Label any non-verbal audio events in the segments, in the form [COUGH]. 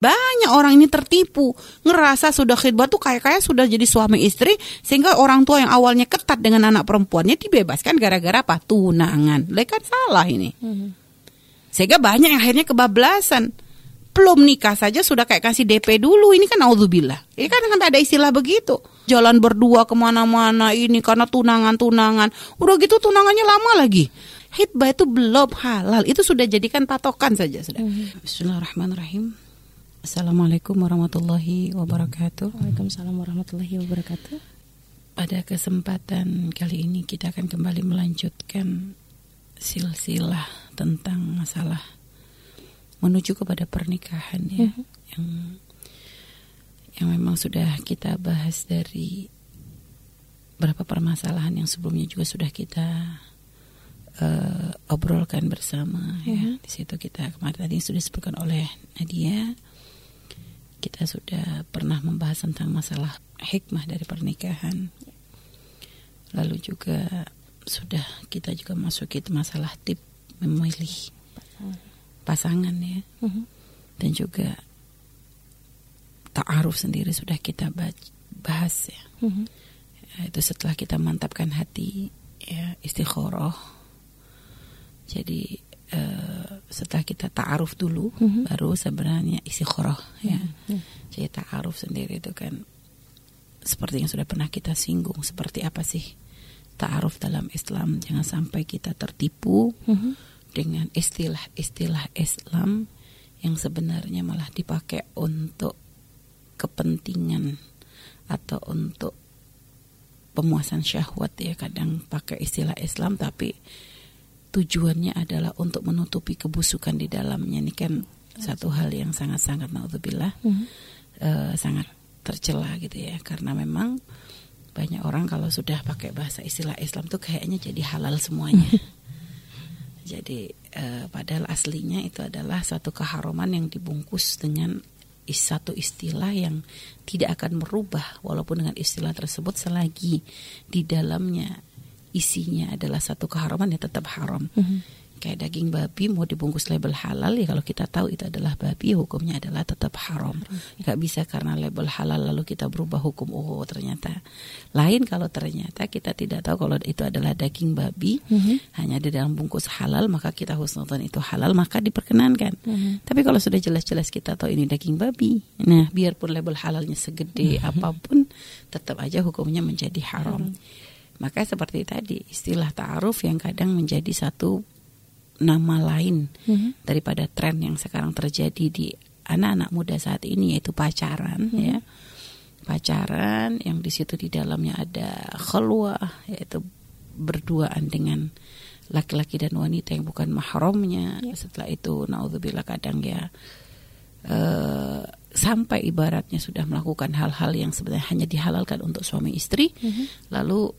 Banyak orang ini tertipu, ngerasa sudah khidbah tuh kayak-kayak sudah jadi suami istri, sehingga orang tua yang awalnya ketat dengan anak perempuannya dibebaskan gara-gara apa? Tunangan. Lah kan salah ini. Hmm. Sehingga banyak yang akhirnya kebablasan. Belum nikah saja sudah kayak kasih DP dulu. Ini kan naudzubillah. Ini kan sampai ada istilah begitu. Jalan berdua ke mana-mana ini karena tunangan-tunangan. Udah gitu tunangannya lama lagi. Hitbah itu belum halal. Itu sudah jadikan patokan saja sudah. Hmm. Bismillahirrahmanirrahim. Assalamualaikum warahmatullahi wabarakatuh. Waalaikumsalam warahmatullahi wabarakatuh. Pada kesempatan kali ini kita akan kembali melanjutkan silsilah tentang masalah menuju kepada pernikahan ya, uh-huh. yang yang memang sudah kita bahas dari beberapa permasalahan yang sebelumnya juga sudah kita uh, obrolkan bersama uh-huh. ya. Mhm. Di situ kita kemarin tadi sudah disebutkan oleh Nadia kita sudah pernah membahas tentang masalah hikmah dari pernikahan. Lalu juga sudah kita juga masuk ke masalah tip memilih pasangan ya. Mhm. Dan juga ta'aruf sendiri sudah kita bahas ya. Mhm. ya. Itu setelah kita mantapkan hati ya istikharah. Jadi uh, setelah kita ta'aruf dulu mm-hmm. baru sebenarnya isi khoroh ya. Mm-hmm. Jadi ta'aruf sendiri itu kan seperti yang sudah pernah kita singgung seperti apa sih ta'aruf dalam Islam jangan sampai kita tertipu mm-hmm. dengan istilah-istilah Islam yang sebenarnya malah dipakai untuk kepentingan atau untuk pemuasan syahwat ya kadang pakai istilah Islam tapi tujuannya adalah untuk menutupi kebusukan di dalamnya ini kan satu hal yang sangat-sangat naudzubillah mm -hmm. uh, sangat tercela gitu ya karena memang banyak orang kalau sudah pakai bahasa istilah Islam tuh kayaknya jadi halal semuanya. [LAUGHS] jadi uh, padahal aslinya itu adalah satu keharuman yang dibungkus dengan satu istilah yang tidak akan merubah walaupun dengan istilah tersebut selagi di dalamnya isinya adalah satu keharaman ya tetap haram. Mm -hmm. Kayak daging babi mau dibungkus label halal ya kalau kita tahu itu adalah babi hukumnya adalah tetap haram. Mm Gak bisa karena label halal lalu kita berubah hukum oh ternyata. Lain kalau ternyata kita tidak tahu kalau itu adalah daging babi mm -hmm. hanya di dalam bungkus halal maka kita husnudzon itu halal maka diperkenankan. Mm -hmm. Tapi kalau sudah jelas-jelas kita tahu ini daging babi, nah biarpun label halalnya segede mm -hmm. apa pun tetap aja hukumnya menjadi haram. Mm -hmm. Maka seperti tadi istilah ta'aruf yang kadang menjadi satu nama lain mm-hmm. daripada tren yang sekarang terjadi di anak-anak muda saat ini yaitu pacaran mm-hmm. ya. Pacaran yang di situ di dalamnya ada khalwah yaitu berduaan dengan laki-laki dan wanita yang bukan mahramnya. Yeah. Setelah itu naudzubillah kadang ya uh, sampai ibaratnya sudah melakukan hal-hal yang sebenarnya hanya dihalalkan untuk suami istri, mm-hmm. lalu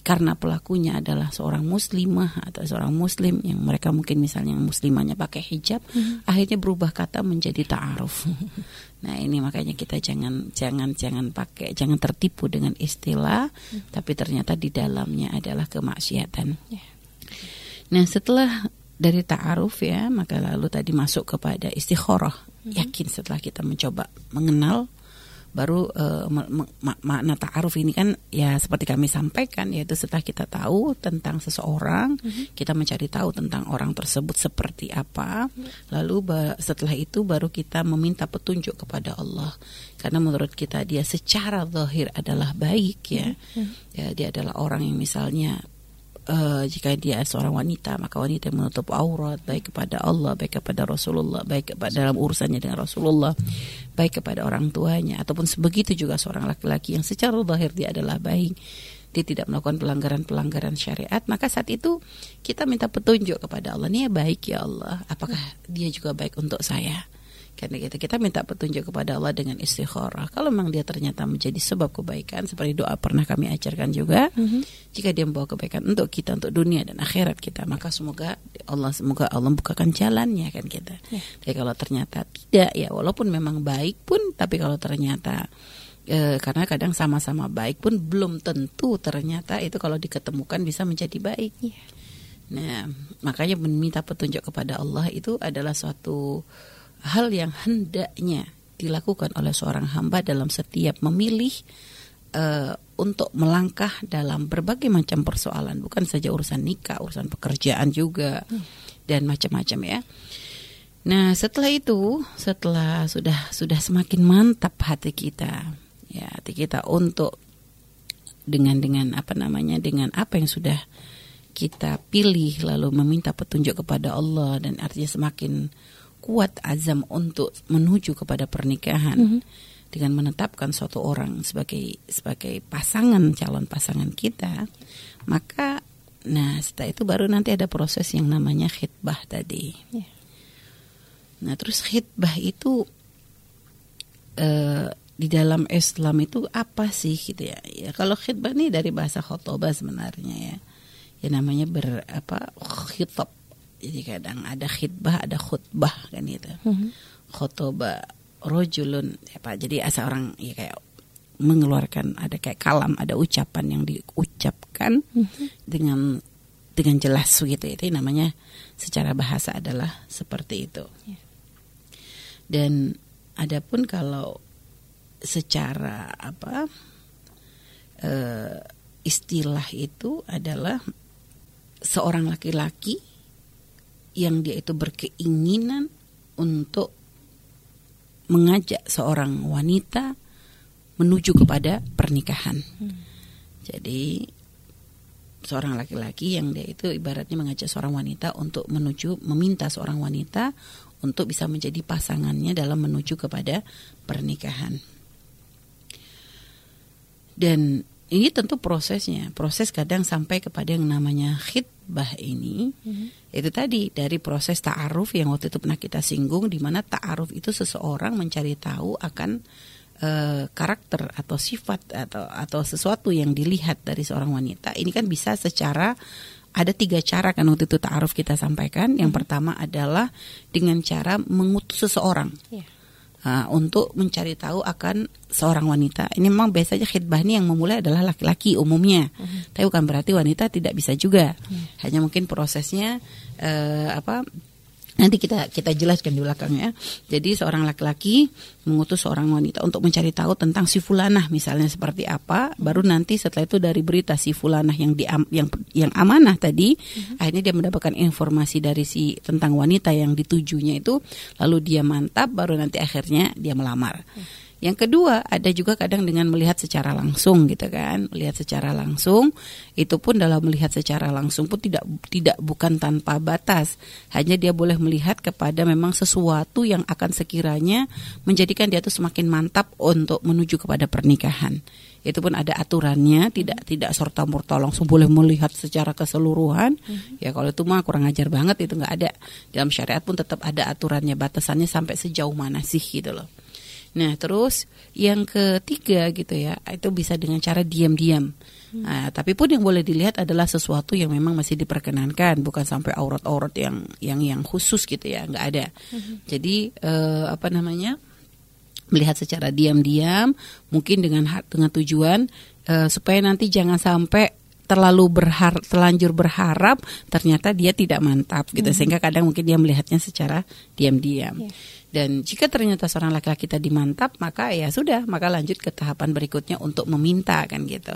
karena pelakunya adalah seorang muslimah atau seorang muslim yang mereka mungkin misalnya muslimahnya pakai hijab hmm. akhirnya berubah kata menjadi ta'aruf. [LAUGHS] nah, ini makanya kita jangan jangan jangan pakai jangan tertipu dengan istilah hmm. tapi ternyata di dalamnya adalah kemaksiatan. Yeah. Nah, setelah dari ta'aruf ya, maka lalu tadi masuk kepada istikharah. Hmm. Yakin setelah kita mencoba mengenal baru uh, makna ta'aruf ini kan ya seperti kami sampaikan yaitu setelah kita tahu tentang seseorang mm-hmm. kita mencari tahu tentang orang tersebut seperti apa mm-hmm. lalu setelah itu baru kita meminta petunjuk kepada Allah karena menurut kita dia secara zahir adalah baik ya mm-hmm. ya dia adalah orang yang misalnya uh, jika dia seorang wanita maka wanita yang menutup aurat baik kepada Allah baik kepada Rasulullah baik kepada dalam urusannya dengan Rasulullah baik kepada orang tuanya ataupun sebegitu juga seorang laki-laki yang secara lahir dia adalah baik dia tidak melakukan pelanggaran-pelanggaran syariat maka saat itu kita minta petunjuk kepada Allah ini ya baik ya Allah apakah dia juga baik untuk saya karena gitu kita minta petunjuk kepada Allah dengan istikharah. Kalau memang dia ternyata menjadi sebab kebaikan seperti doa pernah kami ajarkan juga, mm-hmm. jika dia membawa kebaikan untuk kita untuk dunia dan akhirat kita, maka semoga Allah semoga Allah bukakan jalannya kan kita. Yeah. Tapi kalau ternyata tidak ya walaupun memang baik pun tapi kalau ternyata e, karena kadang sama-sama baik pun belum tentu ternyata itu kalau diketemukan bisa menjadi baik. Yeah. Nah, makanya meminta petunjuk kepada Allah itu adalah suatu hal yang hendaknya dilakukan oleh seorang hamba dalam setiap memilih uh, untuk melangkah dalam berbagai macam persoalan, bukan saja urusan nikah, urusan pekerjaan juga hmm. dan macam-macam ya. Nah, setelah itu, setelah sudah sudah semakin mantap hati kita, ya hati kita untuk dengan dengan apa namanya dengan apa yang sudah kita pilih lalu meminta petunjuk kepada Allah dan artinya semakin kuat azam untuk menuju kepada pernikahan. Mm -hmm dengan menetapkan suatu orang sebagai sebagai pasangan calon pasangan kita, maka nah setelah itu baru nanti ada proses yang namanya khidbah tadi. Yeah. Nah terus khidbah itu uh, di dalam Islam itu apa sih gitu ya? Ya kalau khidbah ini dari bahasa khotobah sebenarnya ya. Ya namanya ber apa khitab. Jadi kadang ada khidbah, ada khutbah kan gitu. Mm -hmm. Khotobah rojulun ya Pak. Jadi asa orang ya kayak mengeluarkan ada kayak kalam, ada ucapan yang diucapkan mm-hmm. dengan dengan jelas gitu. Itu namanya secara bahasa adalah seperti itu. Yeah. Dan adapun kalau secara apa uh, istilah itu adalah seorang laki-laki yang dia itu berkeinginan untuk mengajak seorang wanita menuju kepada pernikahan. Hmm. Jadi seorang laki-laki yang dia itu ibaratnya mengajak seorang wanita untuk menuju meminta seorang wanita untuk bisa menjadi pasangannya dalam menuju kepada pernikahan. Dan ini tentu prosesnya, proses kadang sampai kepada yang namanya khidbah ini, mm-hmm. itu tadi dari proses ta'aruf yang waktu itu pernah kita singgung, di mana ta'aruf itu seseorang mencari tahu akan uh, karakter atau sifat atau atau sesuatu yang dilihat dari seorang wanita. Ini kan bisa secara ada tiga cara kan waktu itu ta'aruf kita sampaikan. Yang mm-hmm. pertama adalah dengan cara mengutus seseorang. Yeah uh, untuk mencari tahu akan seorang wanita. Ini memang biasanya khidbah ini yang memulai adalah laki-laki umumnya, uh-huh. tapi bukan berarti wanita tidak bisa juga. Uh-huh. Hanya mungkin prosesnya uh, apa Nanti kita kita jelaskan di belakangnya. Jadi seorang laki-laki mengutus seorang wanita untuk mencari tahu tentang si fulanah misalnya seperti apa, baru nanti setelah itu dari berita si fulanah yang di yang yang amanah tadi, uh-huh. akhirnya dia mendapatkan informasi dari si tentang wanita yang ditujunya itu, lalu dia mantap baru nanti akhirnya dia melamar. Uh-huh. Yang kedua, ada juga kadang dengan melihat secara langsung gitu kan. Melihat secara langsung, itu pun dalam melihat secara langsung pun tidak tidak bukan tanpa batas. Hanya dia boleh melihat kepada memang sesuatu yang akan sekiranya menjadikan dia tuh semakin mantap untuk menuju kepada pernikahan. Itu pun ada aturannya, tidak tidak serta merta langsung boleh melihat secara keseluruhan. Mm-hmm. Ya kalau itu mah kurang ajar banget itu nggak ada. Dalam syariat pun tetap ada aturannya, batasannya sampai sejauh mana sih gitu loh. Nah, terus yang ketiga gitu ya, itu bisa dengan cara diam-diam. Hmm. Nah, tapi pun yang boleh dilihat adalah sesuatu yang memang masih diperkenankan, bukan sampai aurat-aurat yang yang yang khusus gitu ya, nggak ada. Hmm. Jadi eh, apa namanya? melihat secara diam-diam, mungkin dengan dengan tujuan uh, supaya nanti jangan sampai terlalu berhar terlanjur berharap ternyata dia tidak mantap gitu -hmm. sehingga kadang mungkin dia melihatnya secara diam-diam. Yeah. Dan jika ternyata seorang laki-laki tadi mantap, maka ya sudah, maka lanjut ke tahapan berikutnya untuk meminta kan gitu.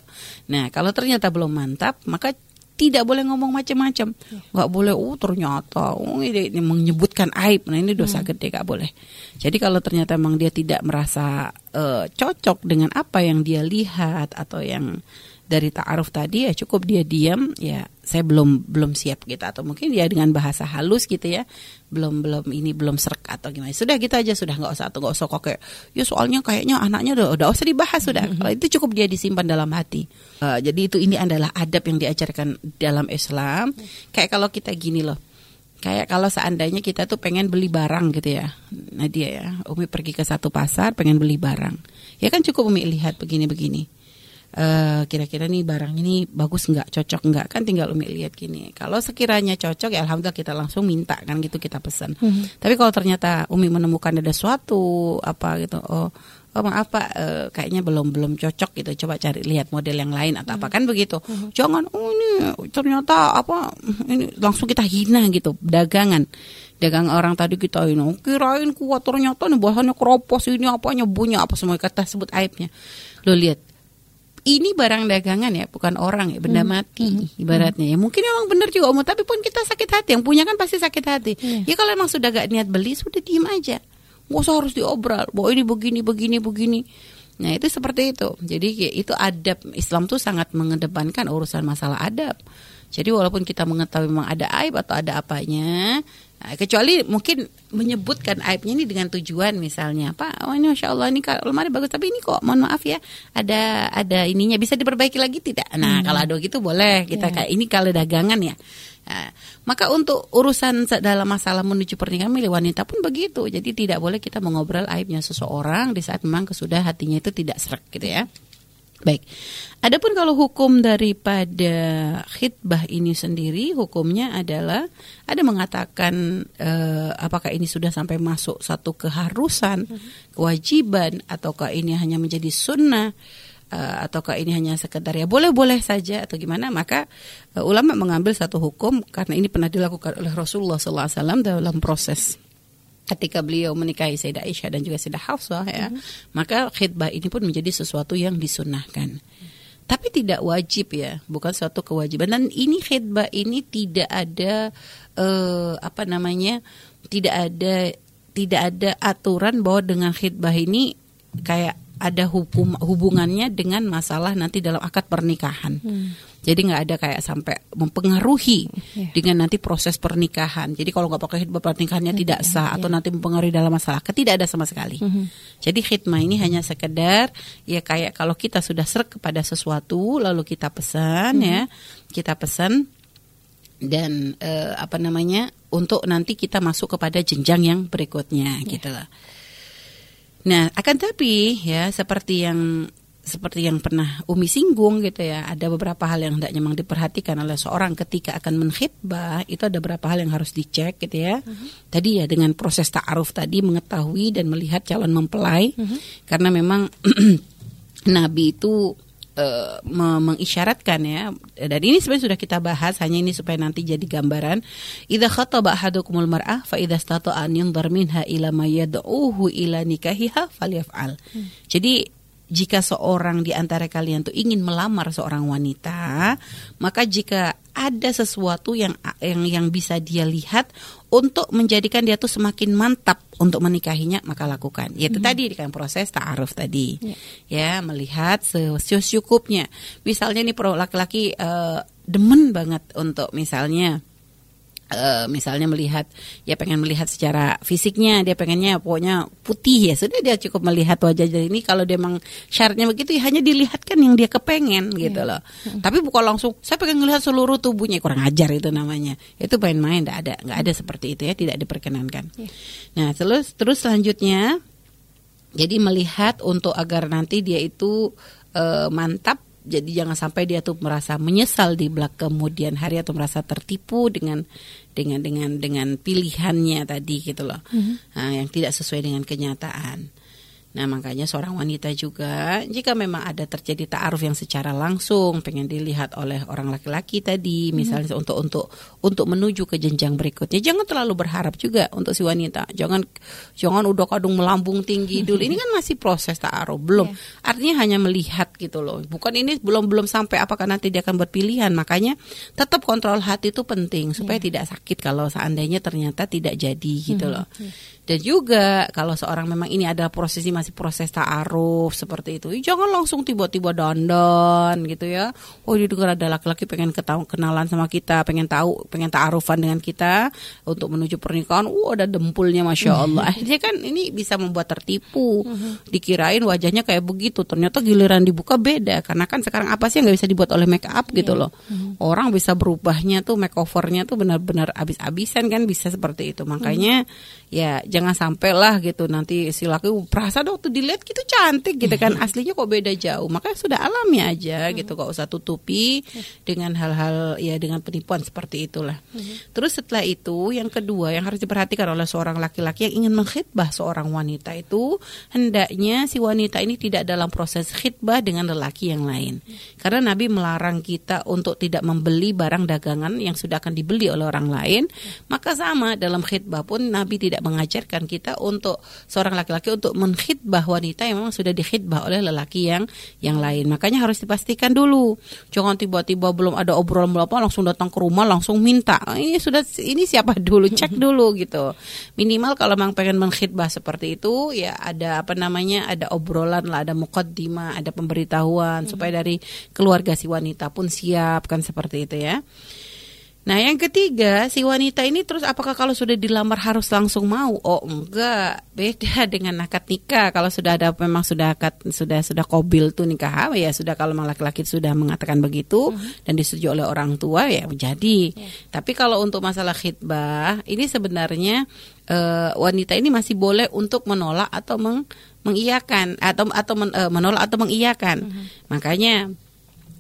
Nah, kalau ternyata belum mantap, maka tidak boleh ngomong macam-macam, ya. nggak boleh. Oh ternyata, oh ini, ini menyebutkan aib. Nah ini dosa hmm. gede, nggak boleh. Jadi kalau ternyata memang dia tidak merasa uh, cocok dengan apa yang dia lihat atau yang dari ta'aruf tadi ya cukup dia diam ya saya belum belum siap gitu. Atau mungkin dia dengan bahasa halus gitu ya belum belum ini belum serak atau gimana. Sudah gitu aja sudah nggak usah atau nggak usah kok kayak ya soalnya kayaknya anaknya udah udah usah dibahas sudah. Kalau itu cukup dia disimpan dalam hati. Uh, jadi itu ini adalah adab yang diajarkan dalam Islam. Kayak kalau kita gini loh kayak kalau seandainya kita tuh pengen beli barang gitu ya nah dia ya. Umi pergi ke satu pasar pengen beli barang. Ya kan cukup Umi lihat begini-begini uh, kira-kira nih barang ini bagus nggak cocok nggak? Kan tinggal umi lihat gini. Kalau sekiranya cocok ya alhamdulillah kita langsung minta kan gitu kita pesan. Hmm. tapi kalau ternyata umi menemukan ada suatu apa gitu oh oh maaf pak uh, kayaknya belum belum cocok gitu. Coba cari lihat model yang lain atau apa. Kan begitu. Jangan oh ini ternyata apa ini langsung kita hina gitu dagangan. Dagang orang tadi kita ini oh, kirain kuat ternyata nih bahannya keropos ini apanya bunyi apa semua kata sebut aibnya. Lo lihat ini barang dagangan ya, bukan orang ya, benda hmm. mati hmm. ibaratnya ya. Mungkin emang benar juga Om, tapi pun kita sakit hati. Yang punya kan pasti sakit hati. Yeah. Ya kalau emang sudah gak niat beli, sudah diem aja. Gak usah harus diobral. Bahwa ini begini, begini, begini. Nah itu seperti itu. Jadi itu adab Islam tuh sangat mengedepankan urusan masalah adab. Jadi walaupun kita mengetahui memang ada aib atau ada apanya, kecuali mungkin menyebutkan aibnya ini dengan tujuan misalnya Pak, oh ini masya Allah ini lemari bagus tapi ini kok mohon maaf ya ada ada ininya bisa diperbaiki lagi tidak? Nah hmm. kalau ada gitu boleh kita yeah. kayak ini kalau dagangan ya. Nah, maka untuk urusan dalam masalah menuju pernikahan milik wanita pun begitu. Jadi tidak boleh kita mengobrol aibnya seseorang di saat memang kesudah hatinya itu tidak serak gitu ya. Baik. Adapun kalau hukum daripada khidbah ini sendiri, hukumnya adalah ada mengatakan eh, apakah ini sudah sampai masuk satu keharusan, kewajiban, ataukah ini hanya menjadi sunnah, eh, ataukah ini hanya sekedar ya boleh-boleh saja atau gimana? Maka eh, ulama mengambil satu hukum karena ini pernah dilakukan oleh Rasulullah SAW dalam proses ketika beliau menikahi Sayyidah Aisyah dan juga Sayyidah Hafsah ya, mm-hmm. maka khidbah ini pun menjadi sesuatu yang disunahkan. Tapi tidak wajib ya, bukan suatu kewajiban. Dan ini khidbah ini tidak ada uh, apa namanya, tidak ada tidak ada aturan bahwa dengan khidbah ini kayak ada hukum hubungannya dengan masalah nanti dalam akad pernikahan. Hmm. Jadi nggak ada kayak sampai mempengaruhi yeah. dengan nanti proses pernikahan. Jadi kalau nggak pakai khidmah pernikahannya yeah, tidak sah yeah. atau nanti mempengaruhi dalam masalah, tidak ada sama sekali. Mm -hmm. Jadi khidmah ini hanya sekedar ya kayak kalau kita sudah serak kepada sesuatu lalu kita pesan mm -hmm. ya, kita pesan dan uh, apa namanya untuk nanti kita masuk kepada jenjang yang berikutnya yeah. gitu. Nah, akan tapi ya seperti yang seperti yang pernah Umi singgung gitu ya, ada beberapa hal yang hendaknya memang diperhatikan oleh seorang ketika akan menkhidbah, itu ada beberapa hal yang harus dicek gitu ya. Uh-huh. Tadi ya dengan proses ta'aruf tadi mengetahui dan melihat calon mempelai uh-huh. karena memang [CLEARS THROAT] Nabi itu uh, mengisyaratkan ya dan ini sebenarnya sudah kita bahas hanya ini supaya nanti jadi gambaran idza khataba ahadukumul mar'ah fa idza stata'a an yunzar minha ila ma yad'uhu ila nikahiha falyaf'al. Hmm. Jadi jika seorang di antara kalian tuh ingin melamar seorang wanita, maka jika ada sesuatu yang yang yang bisa dia lihat untuk menjadikan dia tuh semakin mantap untuk menikahinya, maka lakukan. Yaitu mm -hmm. tadi kan proses ta'aruf tadi. Yeah. Ya, melihat secukupnya. Misalnya nih pro laki-laki uh, demen banget untuk misalnya Uh, misalnya melihat ya pengen melihat secara fisiknya dia pengennya pokoknya putih ya sudah dia cukup melihat wajah jadi ini kalau dia memang syaratnya begitu ya hanya dilihatkan yang dia kepengen gitu yeah. loh hmm. tapi bukan langsung saya pengen melihat seluruh tubuhnya kurang ajar itu namanya itu main-main tidak ada nggak ada seperti itu ya tidak diperkenankan yeah. nah terus terus selanjutnya jadi melihat untuk agar nanti dia itu uh, mantap jadi jangan sampai dia tuh merasa menyesal di belakang kemudian hari atau merasa tertipu dengan dengan dengan dengan pilihannya tadi gitu loh mm-hmm. nah, yang tidak sesuai dengan kenyataan Nah makanya seorang wanita juga jika memang ada terjadi ta'aruf yang secara langsung pengen dilihat oleh orang laki-laki tadi hmm. misalnya hmm. untuk untuk untuk menuju ke jenjang berikutnya jangan terlalu berharap juga untuk si wanita jangan jangan udah kadung melambung tinggi dulu ini kan masih proses ta'aruf belum yeah. artinya hanya melihat gitu loh bukan ini belum belum sampai apakah nanti dia akan berpilihan makanya tetap kontrol hati itu penting supaya yeah. tidak sakit kalau seandainya ternyata tidak jadi gitu hmm. loh yeah dan juga kalau seorang memang ini ada prosesi masih proses ta'aruf seperti itu, jangan langsung tiba-tiba dandan gitu ya. Oh, ini dengar ada laki-laki pengen ketahu, kenalan sama kita, pengen tahu, pengen ta'arufan dengan kita untuk menuju pernikahan. Oh, ada dempulnya Masya Allah. Akhirnya kan ini bisa membuat tertipu. Dikirain wajahnya kayak begitu, ternyata giliran dibuka beda. Karena kan sekarang apa sih yang nggak bisa dibuat oleh make up gitu iya. loh. Orang bisa berubahnya tuh makeovernya tuh benar-benar abis-abisan kan bisa seperti itu. Makanya ya jangan sampai lah gitu. Nanti si laki perasa dong waktu dilihat gitu cantik gitu kan. [LAUGHS] Aslinya kok beda jauh. Makanya sudah alami aja gitu. Kok usah tutupi dengan hal-hal ya dengan penipuan seperti itulah. Terus setelah itu yang kedua yang harus diperhatikan oleh seorang laki-laki yang ingin mengkhidbah seorang wanita itu hendaknya si wanita ini tidak dalam proses khidbah dengan lelaki yang lain. Karena Nabi melarang kita untuk tidak membeli barang dagangan yang sudah akan dibeli oleh orang lain. Maka sama dalam khidbah pun Nabi tidak mengajarkan kita untuk seorang laki-laki untuk mengkhidbah wanita yang memang sudah dikhidbah oleh lelaki yang yang lain. Makanya harus dipastikan dulu. Jangan tiba-tiba belum ada obrolan berapa langsung datang ke rumah langsung minta. Ini sudah ini siapa dulu cek [LAUGHS] dulu gitu. Minimal kalau memang pengen mengkhidbah seperti itu ya ada apa namanya ada obrolan lah, ada mukaddimah, ada pemberitahuan supaya dari keluarga si wanita pun siap kan seperti itu ya. Nah, yang ketiga, si wanita ini terus apakah kalau sudah dilamar harus langsung mau? Oh, enggak. Beda [LAUGHS] dengan akad nikah. Kalau sudah ada memang sudah akad sudah sudah kobil tuh nikah, ya sudah kalau laki-laki sudah mengatakan begitu uh-huh. dan disetujui oleh orang tua ya menjadi. Yeah. Tapi kalau untuk masalah khidbah, ini sebenarnya uh, wanita ini masih boleh untuk menolak atau meng mengiyakan atau atau men, uh, menolak atau mengiyakan. Uh-huh. Makanya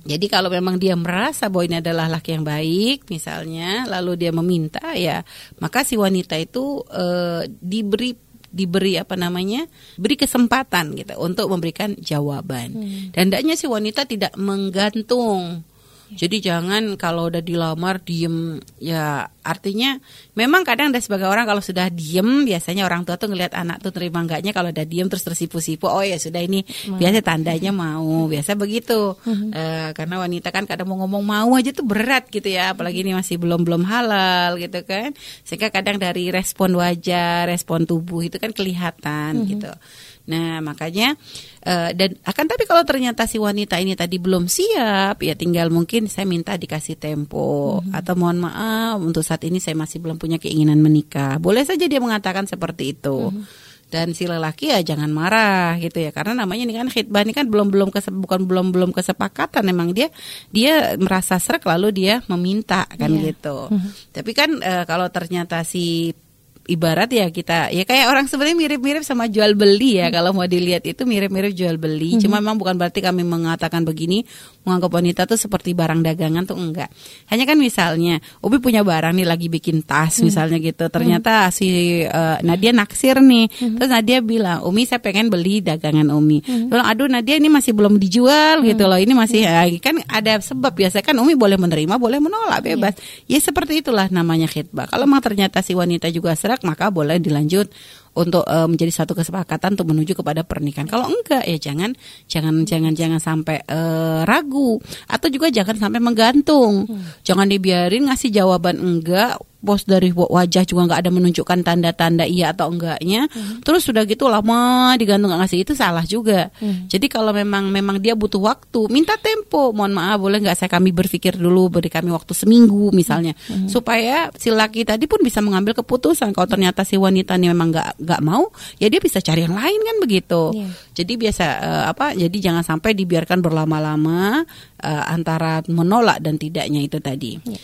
jadi kalau memang dia merasa bahwa ini adalah laki yang baik, misalnya, lalu dia meminta, ya, maka si wanita itu e, diberi diberi apa namanya, beri kesempatan gitu untuk memberikan jawaban. Hmm. Dan hendaknya si wanita tidak menggantung jadi jangan kalau udah dilamar diem. Ya artinya memang kadang ada sebagai orang kalau sudah diem biasanya orang tua tuh ngelihat anak tuh terima enggaknya kalau udah diem terus tersipu-sipu oh ya sudah ini mau. biasa tandanya mau. Biasa begitu. Uh, karena wanita kan kadang mau ngomong mau aja tuh berat gitu ya apalagi ini masih belum belum halal gitu kan. Sehingga kadang dari respon wajah respon tubuh itu kan kelihatan mm-hmm. gitu Nah, makanya uh, dan akan tapi kalau ternyata si wanita ini tadi belum siap, ya tinggal mungkin saya minta dikasih tempo mm-hmm. atau mohon maaf untuk saat ini saya masih belum punya keinginan menikah. Boleh saja dia mengatakan seperti itu. Mm-hmm dan si lelaki ya jangan marah gitu ya karena namanya ini kan khidbah ini kan belum belum kese, bukan belum belum kesepakatan memang dia dia merasa serak lalu dia meminta kan yeah. gitu. Mm -hmm. Tapi kan e, kalau ternyata si ibarat ya kita ya kayak orang sebenarnya mirip-mirip sama jual beli ya hmm. kalau mau dilihat itu mirip-mirip jual beli. Hmm. Cuma memang bukan berarti kami mengatakan begini menganggap wanita tuh seperti barang dagangan tuh enggak. Hanya kan misalnya Ubi punya barang nih lagi bikin tas hmm. misalnya gitu. Ternyata hmm. si uh, Nadia naksir nih. Hmm. Terus Nadia bilang, "Umi saya pengen beli dagangan Umi." Hmm. Bilang, "Aduh Nadia ini masih belum dijual hmm. gitu loh. Ini masih hmm. kan ada sebab biasa kan Umi boleh menerima, boleh menolak bebas." Yeah. Ya seperti itulah namanya khidbah. Kalau memang ternyata si wanita juga serak maka boleh dilanjut untuk uh, menjadi satu kesepakatan untuk menuju kepada pernikahan. Kalau enggak ya jangan jangan jangan jangan sampai uh, ragu atau juga jangan sampai menggantung. Hmm. Jangan dibiarin ngasih jawaban enggak bos dari wajah juga nggak ada menunjukkan tanda-tanda iya atau enggaknya hmm. terus sudah gitu lama digantung nggak ngasih itu salah juga hmm. jadi kalau memang memang dia butuh waktu minta tempo mohon maaf boleh nggak saya kami berpikir dulu beri kami waktu seminggu misalnya hmm. supaya si laki tadi pun bisa mengambil keputusan kalau ternyata si wanita ini memang nggak nggak mau ya dia bisa cari yang lain kan begitu yeah. jadi biasa uh, apa jadi jangan sampai dibiarkan berlama-lama uh, antara menolak dan tidaknya itu tadi yeah.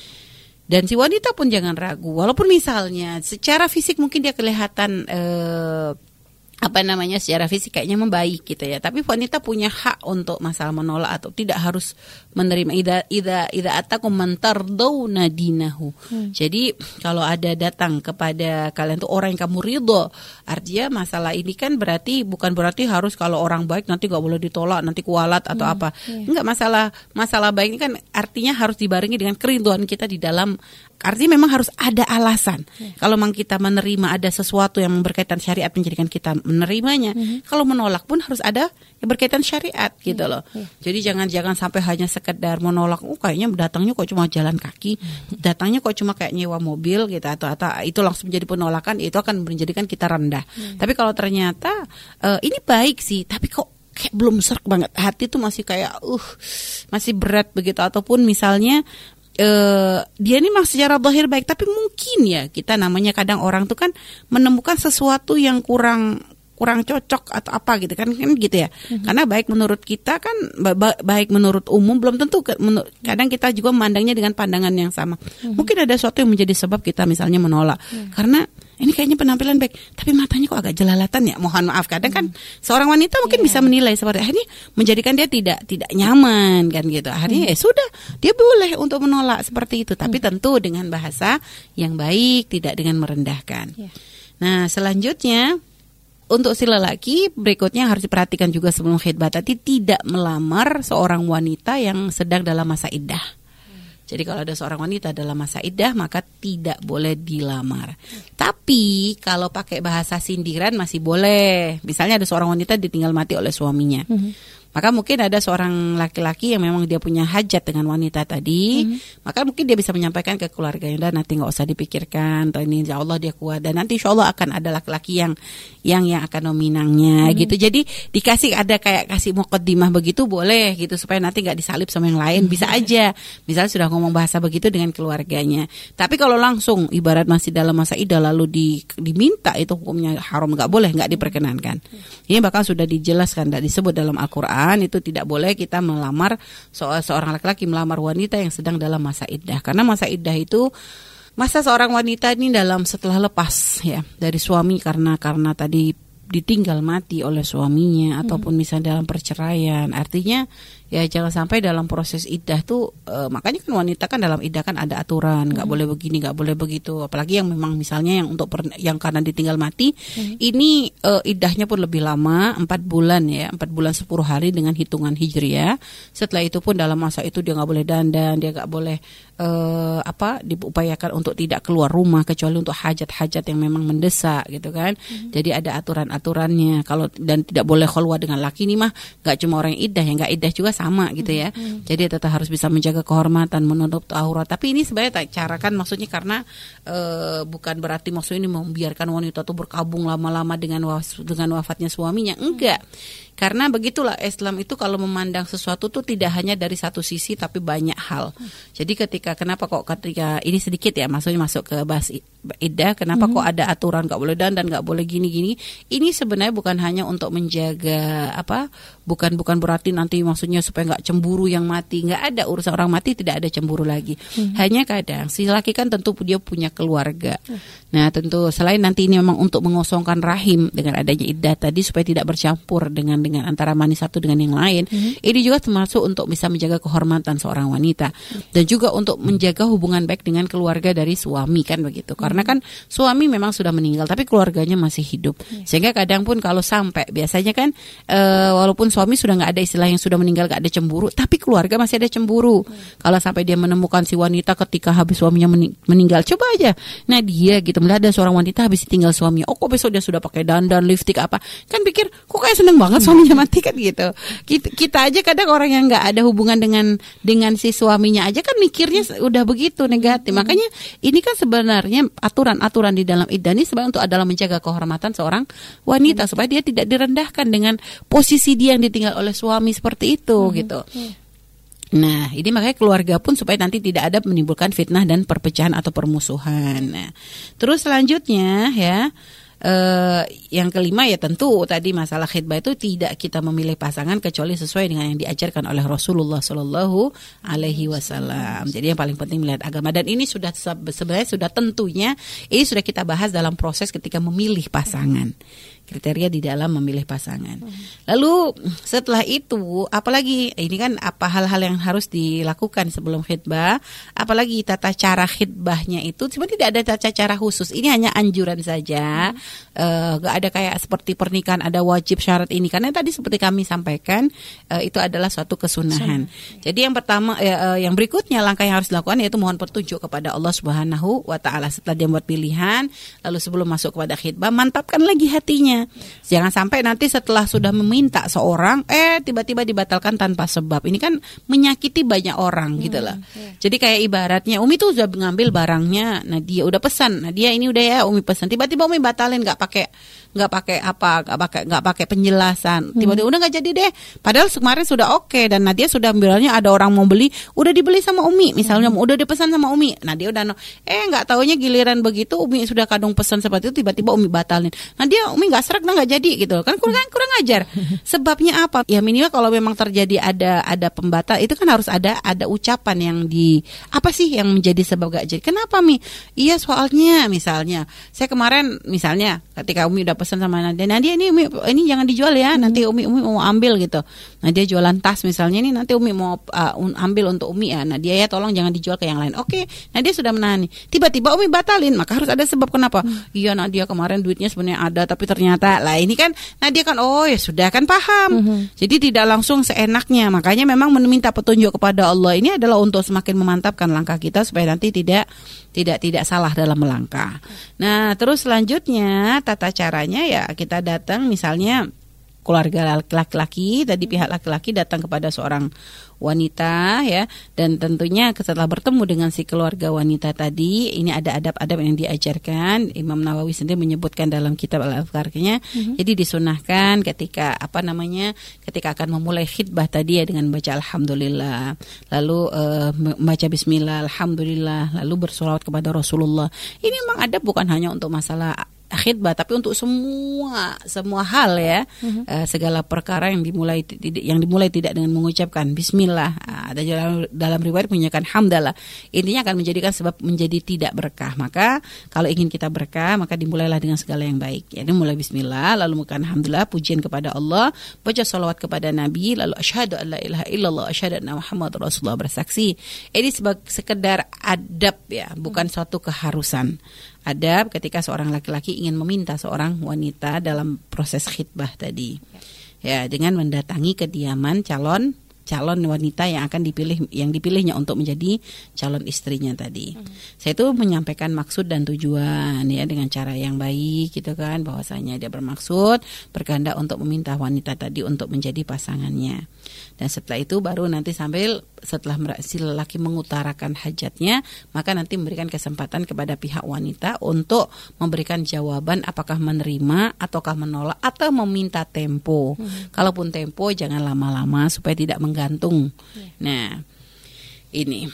Dan si wanita pun jangan ragu, walaupun misalnya secara fisik mungkin dia kelihatan uh, apa namanya secara fisik kayaknya membaik gitu ya tapi wanita punya hak untuk masalah menolak atau tidak harus menerima ida ida ida atakum mantardawna dinahu hmm. jadi kalau ada datang kepada kalian tuh orang yang kamu ridho artinya masalah ini kan berarti bukan berarti harus kalau orang baik nanti gak boleh ditolak nanti kualat atau hmm. apa yeah. enggak masalah masalah baik ini kan artinya harus dibarengi dengan kerinduan kita di dalam Artinya memang harus ada alasan. Ya. Kalau memang kita menerima ada sesuatu yang berkaitan syariat menjadikan kita menerimanya. -hmm. Kalau menolak pun harus ada yang berkaitan syariat gitu loh. Ya. Jadi jangan jangan sampai hanya sekedar menolak. Oh kayaknya datangnya kok cuma jalan kaki, hmm. datangnya kok cuma kayak nyewa mobil gitu atau atau itu langsung menjadi penolakan itu akan menjadikan kita rendah. Ya. Tapi kalau ternyata uh, ini baik sih, tapi kok kayak belum serak banget hati tuh masih kayak uh masih berat begitu ataupun misalnya uh, dia ini memang secara zahir baik tapi mungkin ya kita namanya kadang orang tuh kan menemukan sesuatu yang kurang kurang cocok atau apa gitu kan kan gitu ya mm-hmm. karena baik menurut kita kan ba baik menurut umum belum tentu ke, kadang kita juga memandangnya dengan pandangan yang sama mm-hmm. mungkin ada sesuatu yang menjadi sebab kita misalnya menolak mm-hmm. karena ini kayaknya penampilan baik, tapi matanya kok agak jelalatan ya. Mohon maaf kadang kan seorang wanita mungkin Iya. bisa menilai seperti akhirnya menjadikan dia tidak tidak nyaman kan gitu. Akhirnya ya sudah, dia boleh untuk menolak seperti itu, tapi tentu dengan bahasa yang baik, tidak dengan merendahkan. Iya. Nah, selanjutnya untuk si lelaki berikutnya harus diperhatikan juga sebelum khidbah tadi tidak melamar seorang wanita yang sedang dalam masa iddah. Jadi kalau ada seorang wanita dalam masa iddah maka tidak boleh dilamar. Tapi kalau pakai bahasa sindiran masih boleh. Misalnya ada seorang wanita ditinggal mati oleh suaminya. Maka mungkin ada seorang laki-laki yang memang dia punya hajat dengan wanita tadi, maka mungkin dia bisa menyampaikan ke keluarganya dan nanti nggak usah dipikirkan, atau ini insya Allah dia kuat dan nanti insya Allah akan ada laki-laki yang yang yang akan meminangnya gitu. Jadi dikasih ada kayak kasih mukaddimah begitu boleh gitu supaya nanti nggak disalib sama yang lain bisa aja. Misalnya sudah ngomong bahasa begitu dengan keluarganya. Tapi kalau langsung ibarat masih dalam masa idah lalu di, diminta itu hukumnya haram nggak boleh nggak diperkenankan. Ini bahkan sudah dijelaskan dan disebut dalam Al-Quran itu tidak boleh kita melamar seorang laki-laki melamar wanita yang sedang dalam masa iddah. Karena masa iddah itu masa seorang wanita ini dalam setelah lepas ya dari suami karena karena tadi ditinggal mati oleh suaminya ataupun misalnya dalam perceraian. Artinya ya jangan sampai dalam proses iddah tuh eh, makanya kan wanita kan dalam iddah kan ada aturan nggak boleh begini nggak boleh begitu. Apalagi yang memang misalnya yang untuk per- yang karena ditinggal mati ini eh, iddahnya pun lebih lama empat bulan ya empat bulan 10 hari dengan hitungan hijriah. Setelah itu pun dalam masa itu dia nggak boleh dandan dia nggak boleh eh, apa diupayakan untuk tidak keluar rumah kecuali untuk hajat-hajat yang memang mendesak gitu kan. Jadi ada aturan-aturannya. Kalau dan tidak boleh keluar dengan laki nih mah nggak cuma orang yang iddah yang nggak iddah juga sama gitu ya. Jadi tetap harus bisa menjaga kehormatan menutup aurat. Tapi ini sebenarnya tak cara kan maksudnya karena eh, bukan berarti maksudnya ini membiarkan wanita tuh berkabung lama-lama dengan dengan wafatnya suaminya. Enggak karena begitulah Islam itu kalau memandang sesuatu tuh tidak hanya dari satu sisi tapi banyak hal. Jadi ketika kenapa kok ketika ini sedikit ya maksudnya masuk ke bahas i- iddah kenapa kok ada aturan nggak boleh dan dan nggak boleh gini-gini. Ini sebenarnya bukan hanya untuk menjaga apa bukan bukan berarti nanti maksudnya supaya nggak cemburu yang mati nggak ada urusan orang mati tidak ada cemburu lagi. Hanya kadang si laki kan tentu dia punya keluarga. Nah tentu selain nanti ini memang untuk mengosongkan rahim dengan adanya iddah tadi supaya tidak bercampur dengan dengan antara manis satu dengan yang lain. Ini juga termasuk untuk bisa menjaga kehormatan seorang wanita dan juga untuk menjaga hubungan baik dengan keluarga dari suami kan begitu. Karena kan suami memang sudah meninggal tapi keluarganya masih hidup. Sehingga kadang pun kalau sampai biasanya kan eh, walaupun suami sudah nggak ada istilah yang sudah meninggal nggak ada cemburu, tapi keluarga masih ada cemburu. Kalau sampai dia menemukan si wanita ketika habis suaminya meni- meninggal, coba aja. Nah dia gitu melihat ada seorang wanita habis ditinggal suaminya, oh kok besok dia sudah pakai dandan, lipstick apa? Kan pikir kok kayak seneng banget [LAUGHS] suaminya mati kan gitu. Kita, kita aja kadang orang yang nggak ada hubungan dengan dengan si suaminya aja kan mikirnya udah begitu negatif. Makanya ini kan sebenarnya aturan-aturan di dalam iddah ini sebenarnya untuk adalah menjaga kehormatan seorang wanita supaya dia tidak direndahkan dengan posisi dia yang ditinggal oleh suami seperti itu gitu. Nah, ini makanya keluarga pun supaya nanti tidak ada menimbulkan fitnah dan perpecahan atau permusuhan. Nah, terus selanjutnya ya, eh, yang kelima ya tentu tadi masalah khidbah itu tidak kita memilih pasangan kecuali sesuai dengan yang diajarkan oleh Rasulullah Shallallahu Alaihi Wasallam. Jadi yang paling penting melihat agama dan ini sudah se- sebenarnya sudah tentunya ini sudah kita bahas dalam proses ketika memilih pasangan kriteria di dalam memilih pasangan. Lalu setelah itu, apalagi ini kan apa hal-hal yang harus dilakukan sebelum khidbah, apalagi tata cara khidbahnya itu sebenarnya tidak ada tata cara khusus. Ini hanya anjuran saja, Eh, nggak ada kayak seperti pernikahan ada wajib syarat ini karena tadi seperti kami sampaikan eh, itu adalah suatu kesunahan. Jadi yang pertama, eh, yang berikutnya langkah yang harus dilakukan yaitu mohon petunjuk kepada Allah Subhanahu wa Ta'ala setelah dia buat pilihan, lalu sebelum masuk kepada khidbah mantapkan lagi hatinya. Jangan sampai nanti setelah sudah meminta seorang, eh tiba-tiba dibatalkan tanpa sebab. Ini kan menyakiti banyak orang gitu lah. Jadi kayak ibaratnya Umi tuh sudah ngambil barangnya, nah dia udah pesan, nah dia ini udah ya Umi pesan, tiba-tiba Umi batalin nggak pakai nggak pakai apa nggak pakai nggak pakai penjelasan. Tiba-tiba udah nggak jadi deh. Padahal kemarin sudah oke dan Nadia sudah bilangnya ada orang mau beli udah dibeli sama Umi. Misalnya udah dipesan sama Umi. Nadia udah no, eh nggak taunya giliran begitu Umi sudah kadung pesan seperti itu tiba-tiba Umi batalin. Nadia Umi nggak serak nggak jadi gitu kan kurang kurang ajar. [LAUGHS] Sebabnya apa? Ya minimal kalau memang terjadi ada ada pembatal itu kan harus ada ada ucapan yang di apa sih yang menjadi sebab gak jadi? Kenapa Mi? Iya soalnya misalnya. Saya kemarin misalnya ketika Umi udah pesan sama Nadia. Nadia ini Umi ini jangan dijual ya nanti Umi Umi mau ambil gitu. Nah dia jualan tas misalnya ini nanti Umi mau uh, ambil untuk Umi ya nah dia ya tolong jangan dijual ke yang lain. Oke nah dia sudah menahan tiba-tiba Umi batalin maka harus ada sebab kenapa. Hmm. iya Nadia kemarin duitnya sebenarnya ada tapi ternyata lah ini kan Nadia kan oh ya sudah kan paham. Hmm. jadi tidak langsung seenaknya. Makanya memang meminta petunjuk kepada Allah ini adalah untuk semakin memantapkan langkah kita supaya nanti tidak tidak tidak salah dalam melangkah. Nah terus selanjutnya tata caranya ya kita datang misalnya keluarga laki-laki tadi pihak laki-laki datang kepada seorang wanita ya. Dan tentunya setelah bertemu dengan si keluarga wanita tadi ini ada adab-adab yang diajarkan. Imam Nawawi sendiri menyebutkan dalam kitab Al-Afkarnya mm-hmm. jadi disunahkan ketika apa namanya ketika akan memulai khidbah tadi ya dengan baca alhamdulillah. Lalu uh, membaca bismillah alhamdulillah. Lalu bersolawat kepada Rasulullah. Ini memang adab bukan hanya untuk masalah khidbah tapi untuk semua semua hal ya uh-huh. uh, segala perkara yang dimulai tidak yang dimulai tidak dengan mengucapkan bismillah uh, ada dalam, dalam riwayat menyanyikan hamdalah. Intinya akan menjadikan sebab menjadi tidak berkah. Maka kalau ingin kita berkah maka dimulailah dengan segala yang baik. Ya mulai bismillah lalu mengucapkan hamdalah pujian kepada Allah baca salawat kepada Nabi lalu asyhadu alla ilaha illallah asyhadu anna Muhammad Rasulullah bersaksi. Ini sebagai sekedar adab ya bukan suatu keharusan adab ketika seorang laki-laki ingin meminta seorang wanita dalam proses khidbah tadi. Ya, dengan mendatangi kediaman calon calon wanita yang akan dipilih yang dipilihnya untuk menjadi calon istrinya tadi. Hmm. Saya itu menyampaikan maksud dan tujuan ya dengan cara yang baik gitu kan bahwasanya dia bermaksud berkehendak untuk meminta wanita tadi untuk menjadi pasangannya. Dan setelah itu baru nanti sambil setelah si lelaki mengutarakan hajatnya, maka nanti memberikan kesempatan kepada pihak wanita untuk memberikan jawaban apakah menerima ataukah menolak atau meminta tempo. Hmm. Kalaupun tempo jangan lama-lama supaya tidak menggantung. Yeah. Nah, ini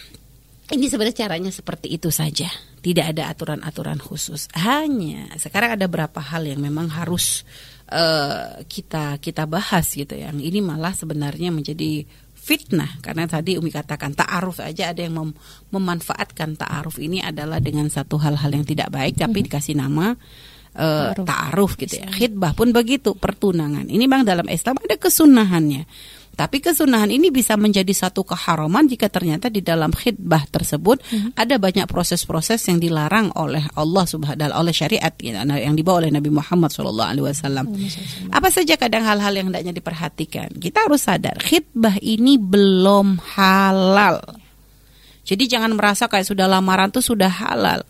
ini sebenarnya caranya seperti itu saja. Tidak ada aturan-aturan khusus. Hanya sekarang ada beberapa hal yang memang harus uh, kita kita bahas gitu yang ini malah sebenarnya menjadi fitnah karena tadi Umi katakan ta'aruf aja ada yang mem memanfaatkan ta'aruf ini adalah dengan satu hal-hal yang tidak baik tapi mm-hmm. dikasih nama uh, ta'aruf gitu ya. Khidbah pun begitu, pertunangan. Ini Bang dalam Islam ada kesunahannya. Tapi kesunahan ini bisa menjadi satu keharaman jika ternyata di dalam khidbah tersebut hmm. ada banyak proses-proses yang dilarang oleh Allah Subhanahu oleh syariat gitu, yang dibawa oleh Nabi Muhammad SAW. Apa saja kadang hal-hal yang hendaknya diperhatikan. Kita harus sadar khidbah ini belum halal. Jadi jangan merasa kayak sudah lamaran tuh sudah halal.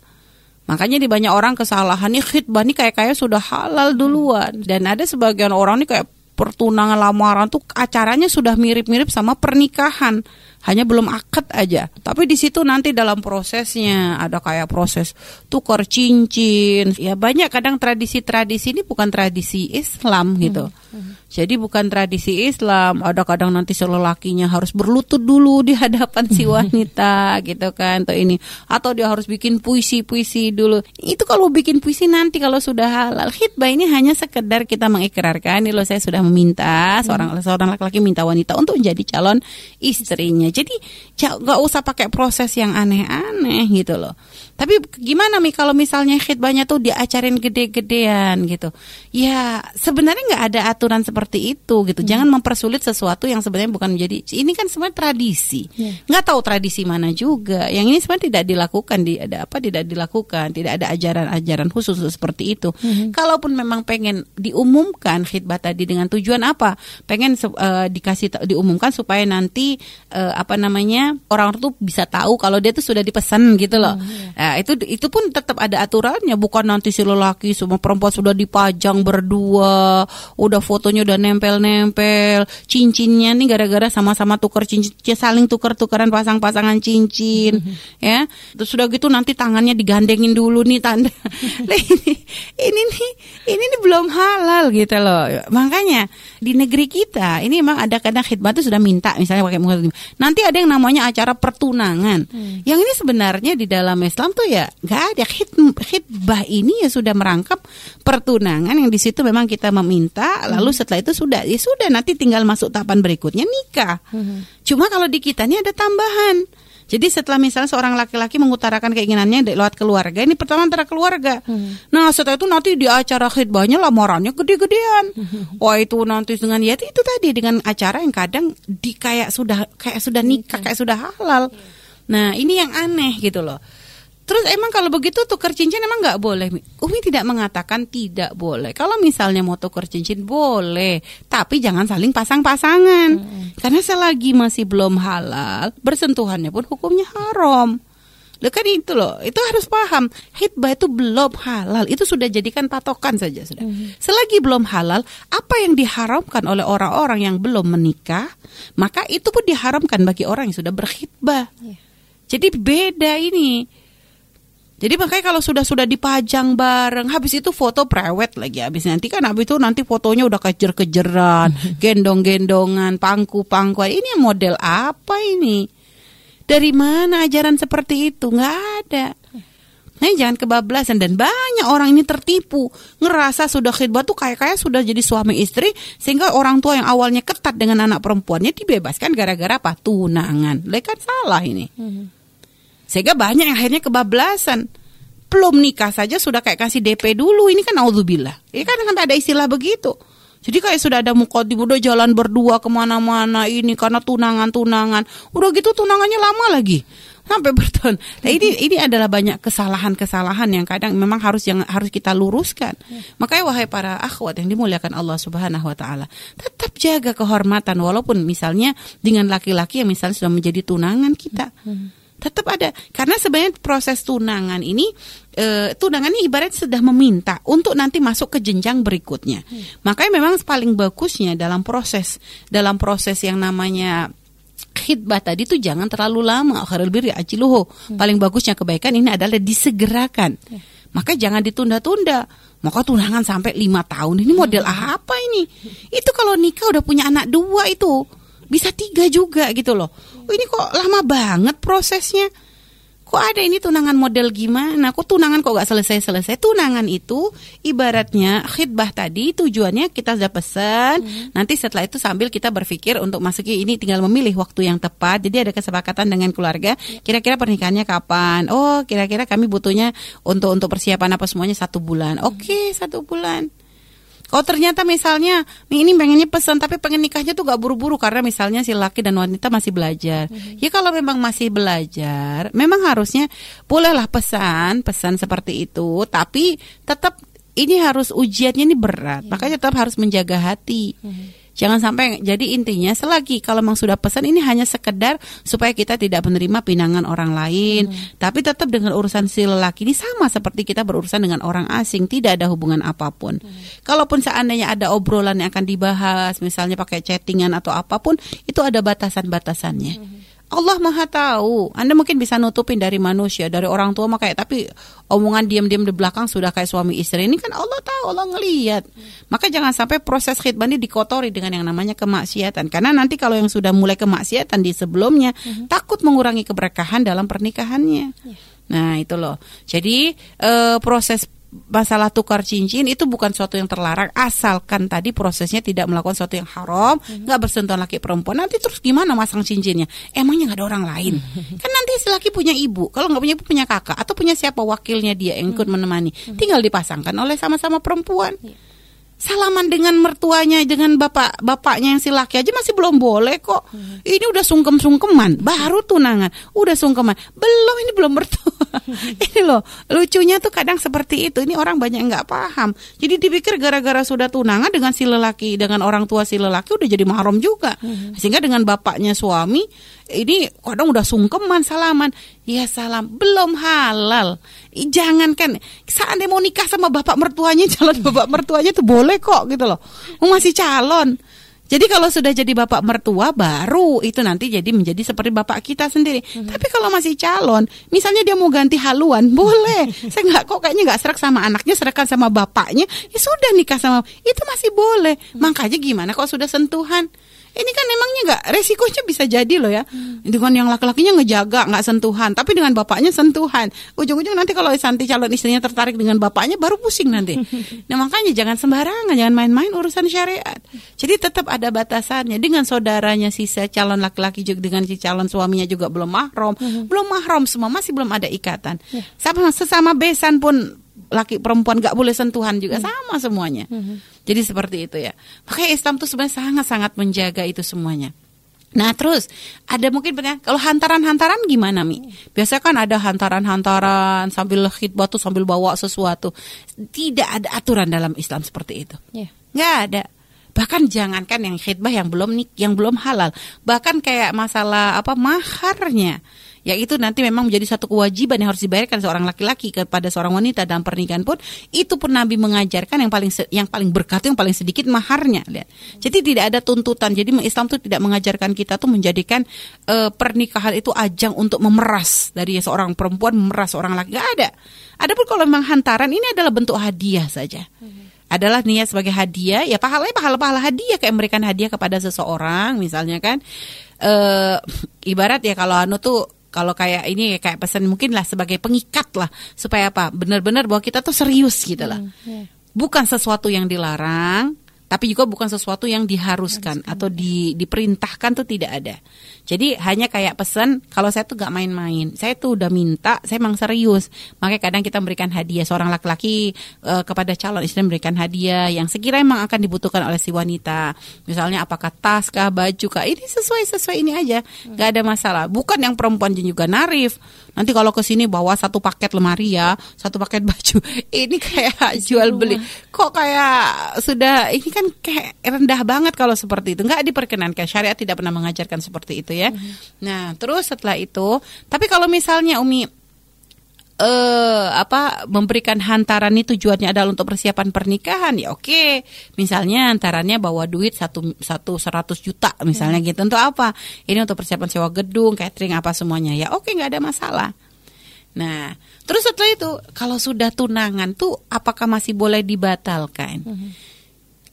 Makanya di banyak orang kesalahan nih khidbah nih kayak kayak sudah halal duluan dan ada sebagian orang nih kayak pertunangan lamaran tuh acaranya sudah mirip-mirip sama pernikahan hanya belum akad aja. Tapi di situ nanti dalam prosesnya ada kayak proses tukar cincin. Ya banyak kadang tradisi-tradisi ini bukan tradisi Islam gitu. Hmm. Hmm. Jadi bukan tradisi Islam. Ada kadang nanti lelakinya harus berlutut dulu di hadapan si [LAUGHS] wanita gitu kan. Atau ini atau dia harus bikin puisi-puisi dulu. Itu kalau bikin puisi nanti kalau sudah halal. Hitbah ini hanya sekedar kita mengikrarkan. Ini loh saya sudah meminta seorang seorang laki-laki minta wanita untuk menjadi calon istrinya. Jadi nggak usah pakai proses yang aneh-aneh gitu loh. Tapi gimana mi kalau misalnya khidbahnya tuh diacarin gede-gedean gitu. Ya sebenarnya nggak ada aturan seperti itu gitu. Hmm. Jangan mempersulit sesuatu yang sebenarnya bukan menjadi ini kan sebenarnya tradisi. Yeah. Nggak tahu tradisi mana juga. Yang ini sebenarnya tidak dilakukan di ada apa tidak dilakukan, tidak ada ajaran-ajaran khusus seperti itu. Hmm. Kalaupun memang pengen diumumkan khidbah tadi dengan tujuan apa? Pengen uh, dikasih diumumkan supaya nanti uh, apa namanya orang tuh bisa tahu kalau dia tuh sudah dipesan gitu loh. Hmm, yeah. Ya, itu itu pun tetap ada aturannya, bukan nanti si lelaki semua perempuan sudah dipajang berdua, udah fotonya udah nempel-nempel, cincinnya nih gara-gara sama-sama tukar cincin, saling tukar-tukaran pasang-pasangan cincin, [LAUGHS] ya. Terus sudah gitu nanti tangannya digandengin dulu nih tanda. [LAUGHS] ini ini nih ini nih belum halal gitu loh. Makanya di negeri kita ini memang ada kadang khidmat itu sudah minta misalnya pakai nanti ada yang namanya acara pertunangan. Hmm. Yang ini sebenarnya di dalam Islam tuh ya nggak ada khidbah ini ya sudah merangkap pertunangan yang di situ memang kita meminta lalu hmm. setelah itu sudah ya sudah nanti tinggal masuk tahapan berikutnya nikah. Hmm. Cuma kalau di kita ini ada tambahan. Jadi setelah misalnya seorang laki-laki mengutarakan keinginannya lewat keluarga, ini pertama antara keluarga. Hmm. Nah setelah itu nanti di acara khidbahnya lamarannya gede-gedean. Hmm. Wah itu nanti dengan ya itu tadi dengan acara yang kadang di kayak sudah kayak sudah nikah, kayak sudah halal. Nah ini yang aneh gitu loh. Terus emang kalau begitu tukar cincin emang nggak boleh? Umi tidak mengatakan tidak boleh. Kalau misalnya mau tukar cincin boleh, tapi jangan saling pasang-pasangan. Hmm. Karena selagi masih belum halal, bersentuhannya pun hukumnya haram. Loh kan itu loh, itu harus paham. Hitbah itu belum halal, itu sudah jadikan patokan saja sudah. Hmm. Selagi belum halal, apa yang diharamkan oleh orang-orang yang belum menikah, maka itu pun diharamkan bagi orang yang sudah berkhidbah. Yeah. Jadi beda ini. Jadi makanya kalau sudah sudah dipajang bareng, habis itu foto prewed lagi. Habis nanti kan habis itu nanti fotonya udah kejer-kejeran, [LAUGHS] gendong-gendongan, pangku-pangku. Ini model apa ini? Dari mana ajaran seperti itu? Nggak ada. Nah, jangan kebablasan dan banyak orang ini tertipu, ngerasa sudah khidbah tuh kayak kayak sudah jadi suami istri sehingga orang tua yang awalnya ketat dengan anak perempuannya dibebaskan gara-gara apa? Tunangan. Lekan salah ini. Hmm. Sehingga banyak yang akhirnya kebablasan. Belum nikah saja sudah kayak kasih DP dulu. Ini kan auzubillah. Ini kan kan ada istilah begitu. Jadi kayak sudah ada mukodim, udah jalan berdua ke mana-mana ini karena tunangan-tunangan. Udah gitu tunangannya lama lagi sampai bertahun. Nah ini ini adalah banyak kesalahan-kesalahan yang kadang memang harus yang harus kita luruskan. Makanya wahai para akhwat yang dimuliakan Allah Subhanahu Wa Taala, tetap jaga kehormatan walaupun misalnya dengan laki-laki yang misalnya sudah menjadi tunangan kita tetap ada karena sebenarnya proses tunangan ini e, tunangan ini ibarat sudah meminta untuk nanti masuk ke jenjang berikutnya hmm. makanya memang paling bagusnya dalam proses dalam proses yang namanya khidbah tadi itu jangan terlalu lama khairul birri ajiluhu hmm. paling bagusnya kebaikan ini adalah disegerakan hmm. maka jangan ditunda-tunda maka tunangan sampai lima tahun ini model hmm. apa ini itu kalau nikah udah punya anak dua itu bisa tiga juga gitu loh. Oh, ini kok lama banget prosesnya. Kok ada ini tunangan model gimana? Kok tunangan kok gak selesai-selesai? Tunangan itu ibaratnya khidbah tadi tujuannya kita sudah pesan. Hmm. Nanti setelah itu sambil kita berpikir untuk masuki ini tinggal memilih waktu yang tepat. Jadi ada kesepakatan dengan keluarga. Kira-kira pernikahannya kapan? Oh, kira-kira kami butuhnya untuk untuk persiapan apa semuanya satu bulan. Oke, okay, satu bulan. Kalau ternyata misalnya ini pengennya pesan tapi pengen nikahnya tuh gak buru-buru karena misalnya si laki dan wanita masih belajar. Mm-hmm. Ya kalau memang masih belajar, memang harusnya bolehlah pesan, pesan seperti itu, tapi tetap ini harus ujiannya ini berat. Yeah. Makanya tetap harus menjaga hati. Mm-hmm Jangan sampai jadi intinya selagi kalau memang sudah pesan ini hanya sekedar supaya kita tidak menerima pinangan orang lain, hmm. tapi tetap dengan urusan si lelaki ini sama seperti kita berurusan dengan orang asing, tidak ada hubungan apa pun. Hmm. Kalaupun seandainya ada obrolan yang akan dibahas, misalnya pakai chattingan atau apa pun, itu ada batasan-batasannya. Hmm. Allah Maha tahu. Anda mungkin bisa nutupin dari manusia, dari orang tua mah kayak tapi omongan diam-diam di belakang sudah kayak suami istri. Ini kan Allah tahu, Allah ngelihat. Maka jangan sampai proses khidbah ini dikotori dengan yang namanya kemaksiatan. Karena nanti kalau yang sudah mulai kemaksiatan di sebelumnya, uh-huh. takut mengurangi keberkahan dalam pernikahannya. Yeah. Nah, itu loh. Jadi e, proses masalah tukar cincin itu bukan suatu yang terlarang asalkan tadi prosesnya tidak melakukan sesuatu yang haram mhm. nggak bersentuhan laki perempuan. Nanti terus gimana masang cincinnya? Emangnya nggak ada orang lain? [LAUGHS] Kan nanti si laki punya ibu. Kalau nggak punya ibu punya kakak. Atau punya siapa wakilnya dia yang ikut mhm. menemani. Mhm. tinggal dipasangkan oleh sama-sama perempuan. Iya salaman dengan mertuanya dengan bapak bapaknya yang si laki aja masih belum boleh kok hmm. ini udah sungkem sungkeman baru tunangan udah sungkeman belum ini belum mertua [LAUGHS] ini loh lucunya tuh kadang seperti itu. Ini orang banyak nggak paham. Jadi dipikir gara-gara sudah tunangan dengan si lelaki dengan orang tua si lelaki udah jadi mahram juga. Hmm. Sehingga dengan bapaknya suami ini kadang udah sungkeman salaman. Ya salam belum halal. Jangan kan saat dia mau nikah sama bapak mertuanya [LAUGHS] calon bapak mertuanya tuh boleh kok gitu loh. Masih calon. Jadi kalau sudah jadi bapak mertua baru itu nanti jadi menjadi seperti bapak kita sendiri. Hmm. Tapi kalau masih calon, misalnya dia mau ganti haluan, [LAUGHS] boleh. Saya nggak kok kayaknya nggak serak sama anaknya, serekan sama bapaknya, ya sudah nikah sama itu masih boleh. Hmm. Makanya gimana kalau sudah sentuhan? Ini kan memangnya nggak resikonya bisa jadi loh ya hmm. dengan yang laki-lakinya ngejaga nggak sentuhan tapi dengan bapaknya sentuhan ujung-ujung nanti kalau Santi calon istrinya tertarik dengan bapaknya baru pusing nanti [LAUGHS] nah makanya jangan sembarangan jangan main-main urusan syariat jadi tetap ada batasannya dengan saudaranya si calon laki-laki juga dengan si calon suaminya juga belum mahram hmm. belum mahram semua masih belum ada ikatan yeah. sama sesama besan pun laki perempuan nggak boleh sentuhan juga hmm. sama semuanya. Hmm. Jadi seperti itu ya. Makanya Islam tuh sebenarnya sangat-sangat menjaga itu semuanya. Nah terus ada mungkin pertanyaan kalau hantaran-hantaran gimana mi? Biasa kan ada hantaran-hantaran sambil khidbah tuh sambil bawa sesuatu. Tidak ada aturan dalam Islam seperti itu. Yeah. Nggak ada. Bahkan jangankan yang khidbah yang belum nik, yang belum halal. Bahkan kayak masalah apa maharnya ya itu nanti memang menjadi satu kewajiban yang harus dibayarkan seorang laki-laki kepada seorang wanita dalam pernikahan pun. Itu pun Nabi mengajarkan yang paling yang paling berkat yang paling sedikit maharnya lihat. Jadi tidak ada tuntutan. Jadi Islam itu tidak mengajarkan kita tuh menjadikan uh, pernikahan itu ajang untuk memeras dari seorang perempuan memeras seorang laki. Gak ada. Adapun kalau memang hantaran ini adalah bentuk hadiah saja. Adalah niat sebagai hadiah. Ya pahalanya pahala-pahala hadiah. Kayak memberikan hadiah kepada seseorang misalnya kan. Uh, ibarat ya kalau anu tuh kalau kayak ini kayak pesan mungkin lah sebagai pengikat lah. Supaya apa? Benar-benar bahwa kita tuh serius gitu lah. Hmm, yeah. bukan sesuatu yang dilarang tapi juga bukan sesuatu yang diharuskan Haruskan. atau di, diperintahkan tuh tidak ada. Jadi hanya kayak pesan kalau saya tuh gak main-main, saya tuh udah minta, saya emang serius. Makanya kadang kita memberikan hadiah seorang laki-laki uh, kepada calon istri memberikan hadiah yang sekiranya emang akan dibutuhkan oleh si wanita. Misalnya apakah tas kah, baju kah, ini sesuai sesuai ini aja, gak ada masalah. Bukan yang perempuan juga narif. Nanti kalau ke sini bawa satu paket lemari ya, satu paket [LAUGHS] baju. Ini kayak jual beli. Kok kayak sudah ini kan kayak rendah banget kalau seperti itu. Nggak diperkenankan. Syariat tidak pernah mengajarkan seperti itu ya. Mm-hmm. Nah, terus setelah itu, tapi kalau misalnya Umi eh apa memberikan hantaran ini tujuannya adalah untuk persiapan pernikahan ya oke misalnya hantarannya bawa duit satu satu seratus juta misalnya hmm. gitu untuk apa ini untuk persiapan sewa gedung catering apa semuanya ya oke nggak ada masalah nah terus setelah itu kalau sudah tunangan tuh apakah masih boleh dibatalkan hmm.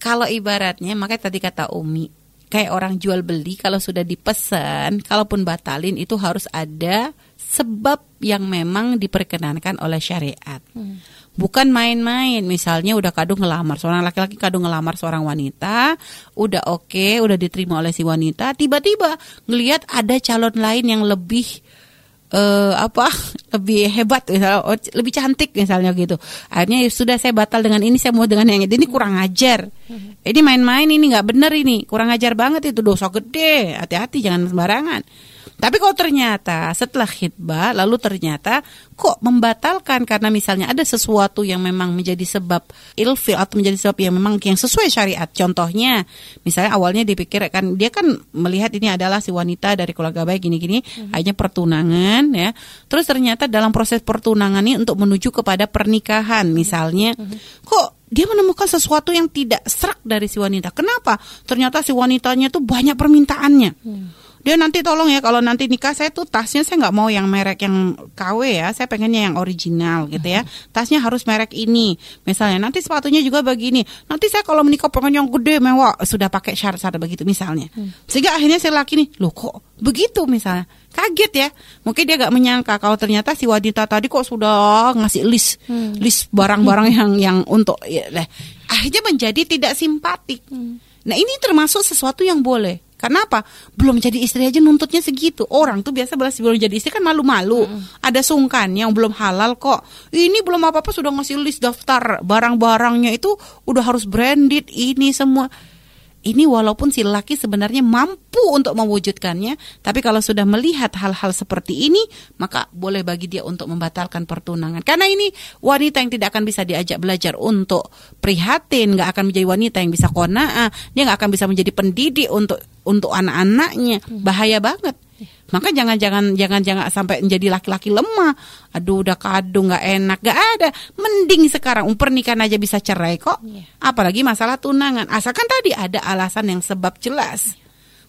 Kalau ibaratnya makanya tadi kata Umi kayak orang jual beli kalau sudah dipesan kalaupun batalin itu harus ada sebab yang memang diperkenankan oleh syariat. Hmm. Bukan main-main, misalnya udah kadung ngelamar seorang laki-laki kadung ngelamar seorang wanita, udah oke, okay, udah diterima oleh si wanita, tiba-tiba ngelihat ada calon lain yang lebih uh, apa? [LAUGHS] Lebih hebat misalnya oh, lebih cantik misalnya gitu. Akhirnya ya sudah saya batal dengan ini saya mau dengan yang ini. Ini kurang ajar. Hmm. ini main-main ini nggak benar ini. Kurang ajar banget itu dosa gede. Hati-hati jangan sembarangan tapi kalau ternyata setelah khidbah lalu ternyata kok membatalkan karena misalnya ada sesuatu yang memang menjadi sebab ilfil atau menjadi sebab yang memang yang sesuai syariat. Contohnya misalnya awalnya dipikir kan dia kan melihat ini adalah si wanita dari keluarga baik gini-gini hmm. hanya pertunangan ya. Terus ternyata dalam proses pertunangan ini untuk menuju kepada pernikahan misalnya hmm. kok dia menemukan sesuatu yang tidak serak dari si wanita. Kenapa? Ternyata si wanitanya tuh banyak permintaannya. Hmm dia nanti tolong ya kalau nanti nikah saya tuh tasnya saya nggak mau yang merek yang KW ya saya pengennya yang original gitu ya. Tasnya harus merek ini. Misalnya nanti sepatunya juga begini. Nanti saya kalau menikah pengen yang gede mewah sudah pakai syarat-syarat begitu misalnya. Hmm. sehingga akhirnya saya laki nih loh kok begitu? misalnya. Kaget ya. Mungkin dia gak menyangka kalau ternyata si wanita tadi kok sudah ngasih list hmm. list barang-barang yang yang untuk ya, akhirnya menjadi tidak simpatik. Hmm. nah ini termasuk sesuatu yang boleh karena apa? Belum jadi istri aja nuntutnya segitu. Orang tuh biasa balas sebelum jadi istri kan malu-malu. Hmm. Ada sungkan yang belum halal kok. Ini belum apa-apa sudah ngasih list daftar barang-barangnya itu udah harus branded ini semua. Ini walaupun si laki sebenarnya mampu untuk mewujudkannya, tapi kalau sudah melihat hal-hal seperti ini, maka boleh bagi dia untuk membatalkan pertunangan. Karena ini wanita yang tidak akan bisa diajak belajar untuk prihatin, nggak akan menjadi wanita yang bisa kona'ah, dia nggak akan bisa menjadi pendidik untuk untuk anak-anaknya. Bahaya banget. Maka jangan-jangan jangan-jangan sampai menjadi laki-laki lemah. Aduh udah kadung nggak enak, nggak ada. Mending sekarang um, pernikahan aja bisa cerai kok. Iya. Apalagi masalah tunangan. Asalkan tadi ada alasan yang sebab jelas.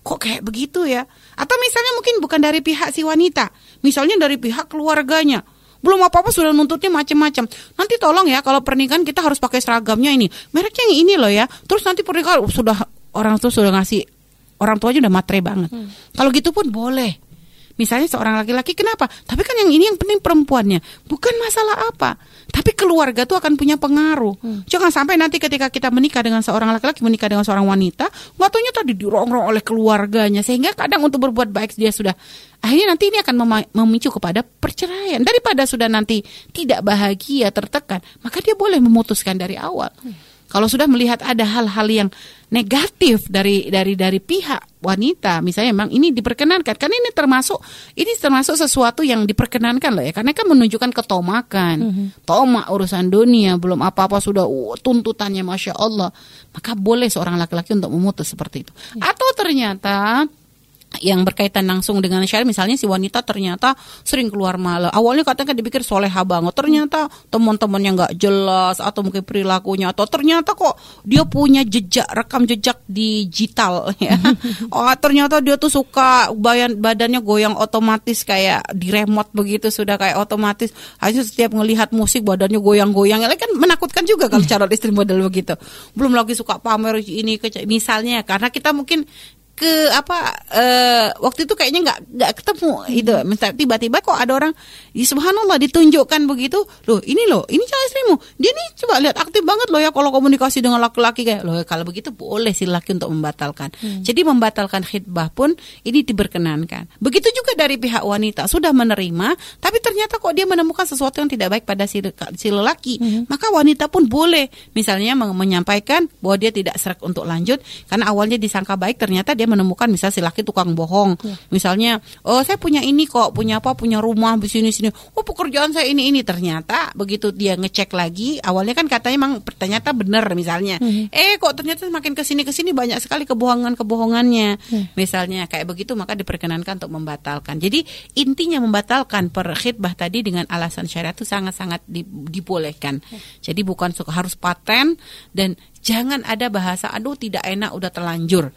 Kok kayak begitu ya? Atau misalnya mungkin bukan dari pihak si wanita, misalnya dari pihak keluarganya. Belum apa-apa sudah nuntutnya macam-macam. Nanti tolong ya kalau pernikahan kita harus pakai seragamnya ini. Mereknya yang ini loh ya. Terus nanti pernikahan uh, sudah orang tuh sudah ngasih orang tuanya udah matre banget. Kalau gitu pun boleh. Misalnya seorang laki-laki kenapa? Tapi kan yang ini yang penting perempuannya. Bukan masalah apa. Tapi keluarga tuh akan punya pengaruh. Jangan sampai nanti ketika kita menikah dengan seorang laki-laki menikah dengan seorang wanita, nggak taunya tadi dirongrong oleh keluarganya sehingga kadang untuk berbuat baik dia sudah akhirnya nanti ini akan memicu kepada perceraian daripada sudah nanti tidak bahagia tertekan, maka dia boleh memutuskan dari awal. Kalau sudah melihat ada hal-hal yang negatif dari dari dari pihak wanita, misalnya memang ini diperkenankan. Karena ini termasuk ini termasuk sesuatu yang diperkenankan loh ya, karena kan menunjukkan ketomakan, tomak urusan dunia belum apa-apa sudah uh, tuntutannya masya Allah, maka boleh seorang laki-laki untuk memutus seperti itu. Atau ternyata yang berkaitan langsung dengan syariat misalnya si wanita ternyata sering keluar malam. Awalnya katanya kan dipikir soleha banget. Ternyata teman-temannya nggak jelas atau mungkin perilakunya. Atau ternyata kok dia punya jejak rekam jejak digital [LAUGHS] ya. Oh ternyata dia tuh suka bayan badannya goyang otomatis kayak di remote begitu sudah kayak otomatis. Hanya setiap ngelihat musik badannya goyang-goyang. Ya kan menakutkan juga kalau calon istri model begitu. Belum lagi suka pamer ini misalnya. Karena kita mungkin ke apa eh, waktu itu kayaknya nggak nggak ketemu itu Misal tiba-tiba kok ada orang ya subhanallah ditunjukkan begitu. Loh ini loh ini calon istrimu. Dia nih coba lihat aktif banget loh ya kalau komunikasi dengan laki-laki kayak loh kalau begitu boleh si laki untuk membatalkan. Jadi membatalkan khidbah pun ini diperkenankan begitu juga dari pihak wanita sudah menerima tapi ternyata kok dia menemukan sesuatu yang tidak baik pada si, si lelaki. Maka wanita pun boleh misalnya men- menyampaikan bahwa dia tidak serak untuk lanjut karena awalnya disangka baik ternyata dia menemukan misalnya si laki tukang bohong. Misalnya oh saya punya ini kok punya apa punya rumah di sini sini. Oh pekerjaan saya ini ini. Ternyata begitu dia ngecek lagi awalnya kan katanya emang ternyata benar misalnya. Eh kok ternyata makin ke sini ke sini banyak sekali kebohongan kebohongannya misalnya kayak begitu maka diperkenankan untuk membatalkan. Jadi intinya membatalkan per khidbah tadi dengan alasan syariat itu sangat sangat dibolehkan. Jadi bukan suka harus paten dan jangan ada bahasa aduh tidak enak udah terlanjur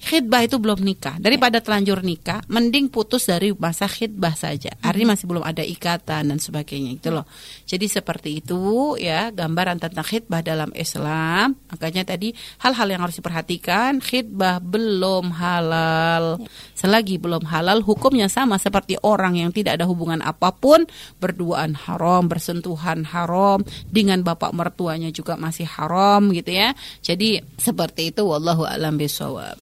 khidbah itu belum nikah. Daripada telanjur nikah, mending putus dari masa khidbah saja. Artinya masih belum ada ikatan dan sebagainya itu loh. Jadi seperti itu ya gambaran tentang khidbah dalam Islam. Makanya tadi hal-hal yang harus diperhatikan, khidbah belum halal. Selagi belum halal, hukumnya sama seperti orang yang tidak ada hubungan apa pun, berduaan haram, bersentuhan haram, dengan bapak mertuanya juga masih haram gitu ya. Jadi seperti itu wallahu alam bisawab.